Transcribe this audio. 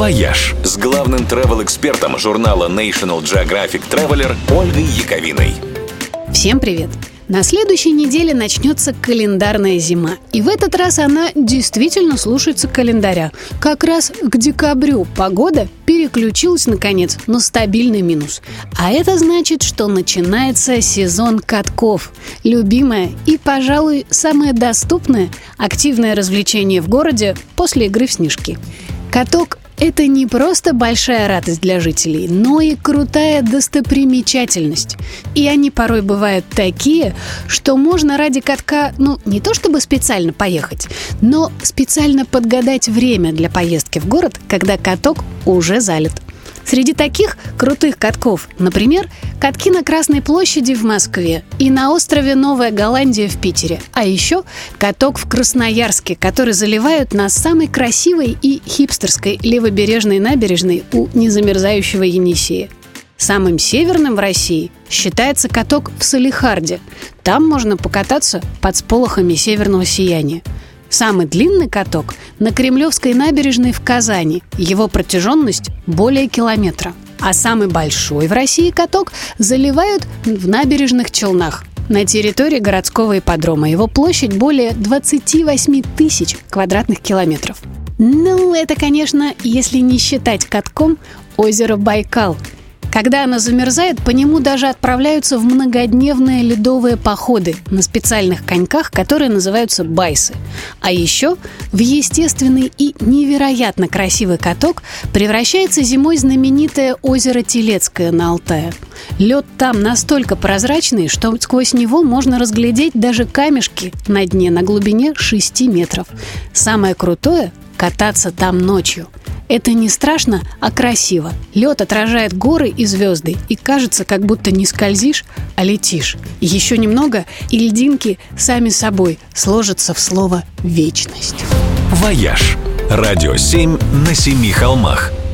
«Вояж» с главным travel-экспертом журнала National Geographic Traveler Ольгой Яковиной. Всем привет! На следующей неделе начнется календарная зима. И в этот раз она действительно слушается календаря. Как раз к декабрю погода переключилась, наконец, на стабильный минус. А это значит, что начинается сезон катков. Любимое и, пожалуй, самое доступное активное развлечение в городе после игры в снежки. Каток это не просто большая радость для жителей, но и крутая достопримечательность. И они порой бывают такие, что можно ради катка, ну, не то чтобы специально поехать, но специально подгадать время для поездки в город, когда каток уже залит. Среди таких крутых катков, например, катки на Красной площади в Москве и на острове Новая Голландия в Питере. А еще каток в Красноярске, который заливают на самой красивой и хипстерской левобережной набережной у незамерзающего Енисея. Самым северным в России считается каток в Салихарде. Там можно покататься под сполохами северного сияния. Самый длинный каток на Кремлевской набережной в Казани. Его протяженность более километра. А самый большой в России каток заливают в набережных Челнах на территории городского ипподрома. Его площадь более 28 тысяч квадратных километров. Ну, это, конечно, если не считать катком озеро Байкал – когда она замерзает, по нему даже отправляются в многодневные ледовые походы на специальных коньках, которые называются байсы. А еще в естественный и невероятно красивый каток превращается зимой знаменитое озеро Телецкое на Алтае. Лед там настолько прозрачный, что сквозь него можно разглядеть даже камешки на дне на глубине 6 метров. Самое крутое – кататься там ночью – это не страшно, а красиво. Лед отражает горы и звезды, и кажется, как будто не скользишь, а летишь. Еще немного, и льдинки сами собой сложатся в слово «вечность». «Вояж» – радио 7 на семи холмах –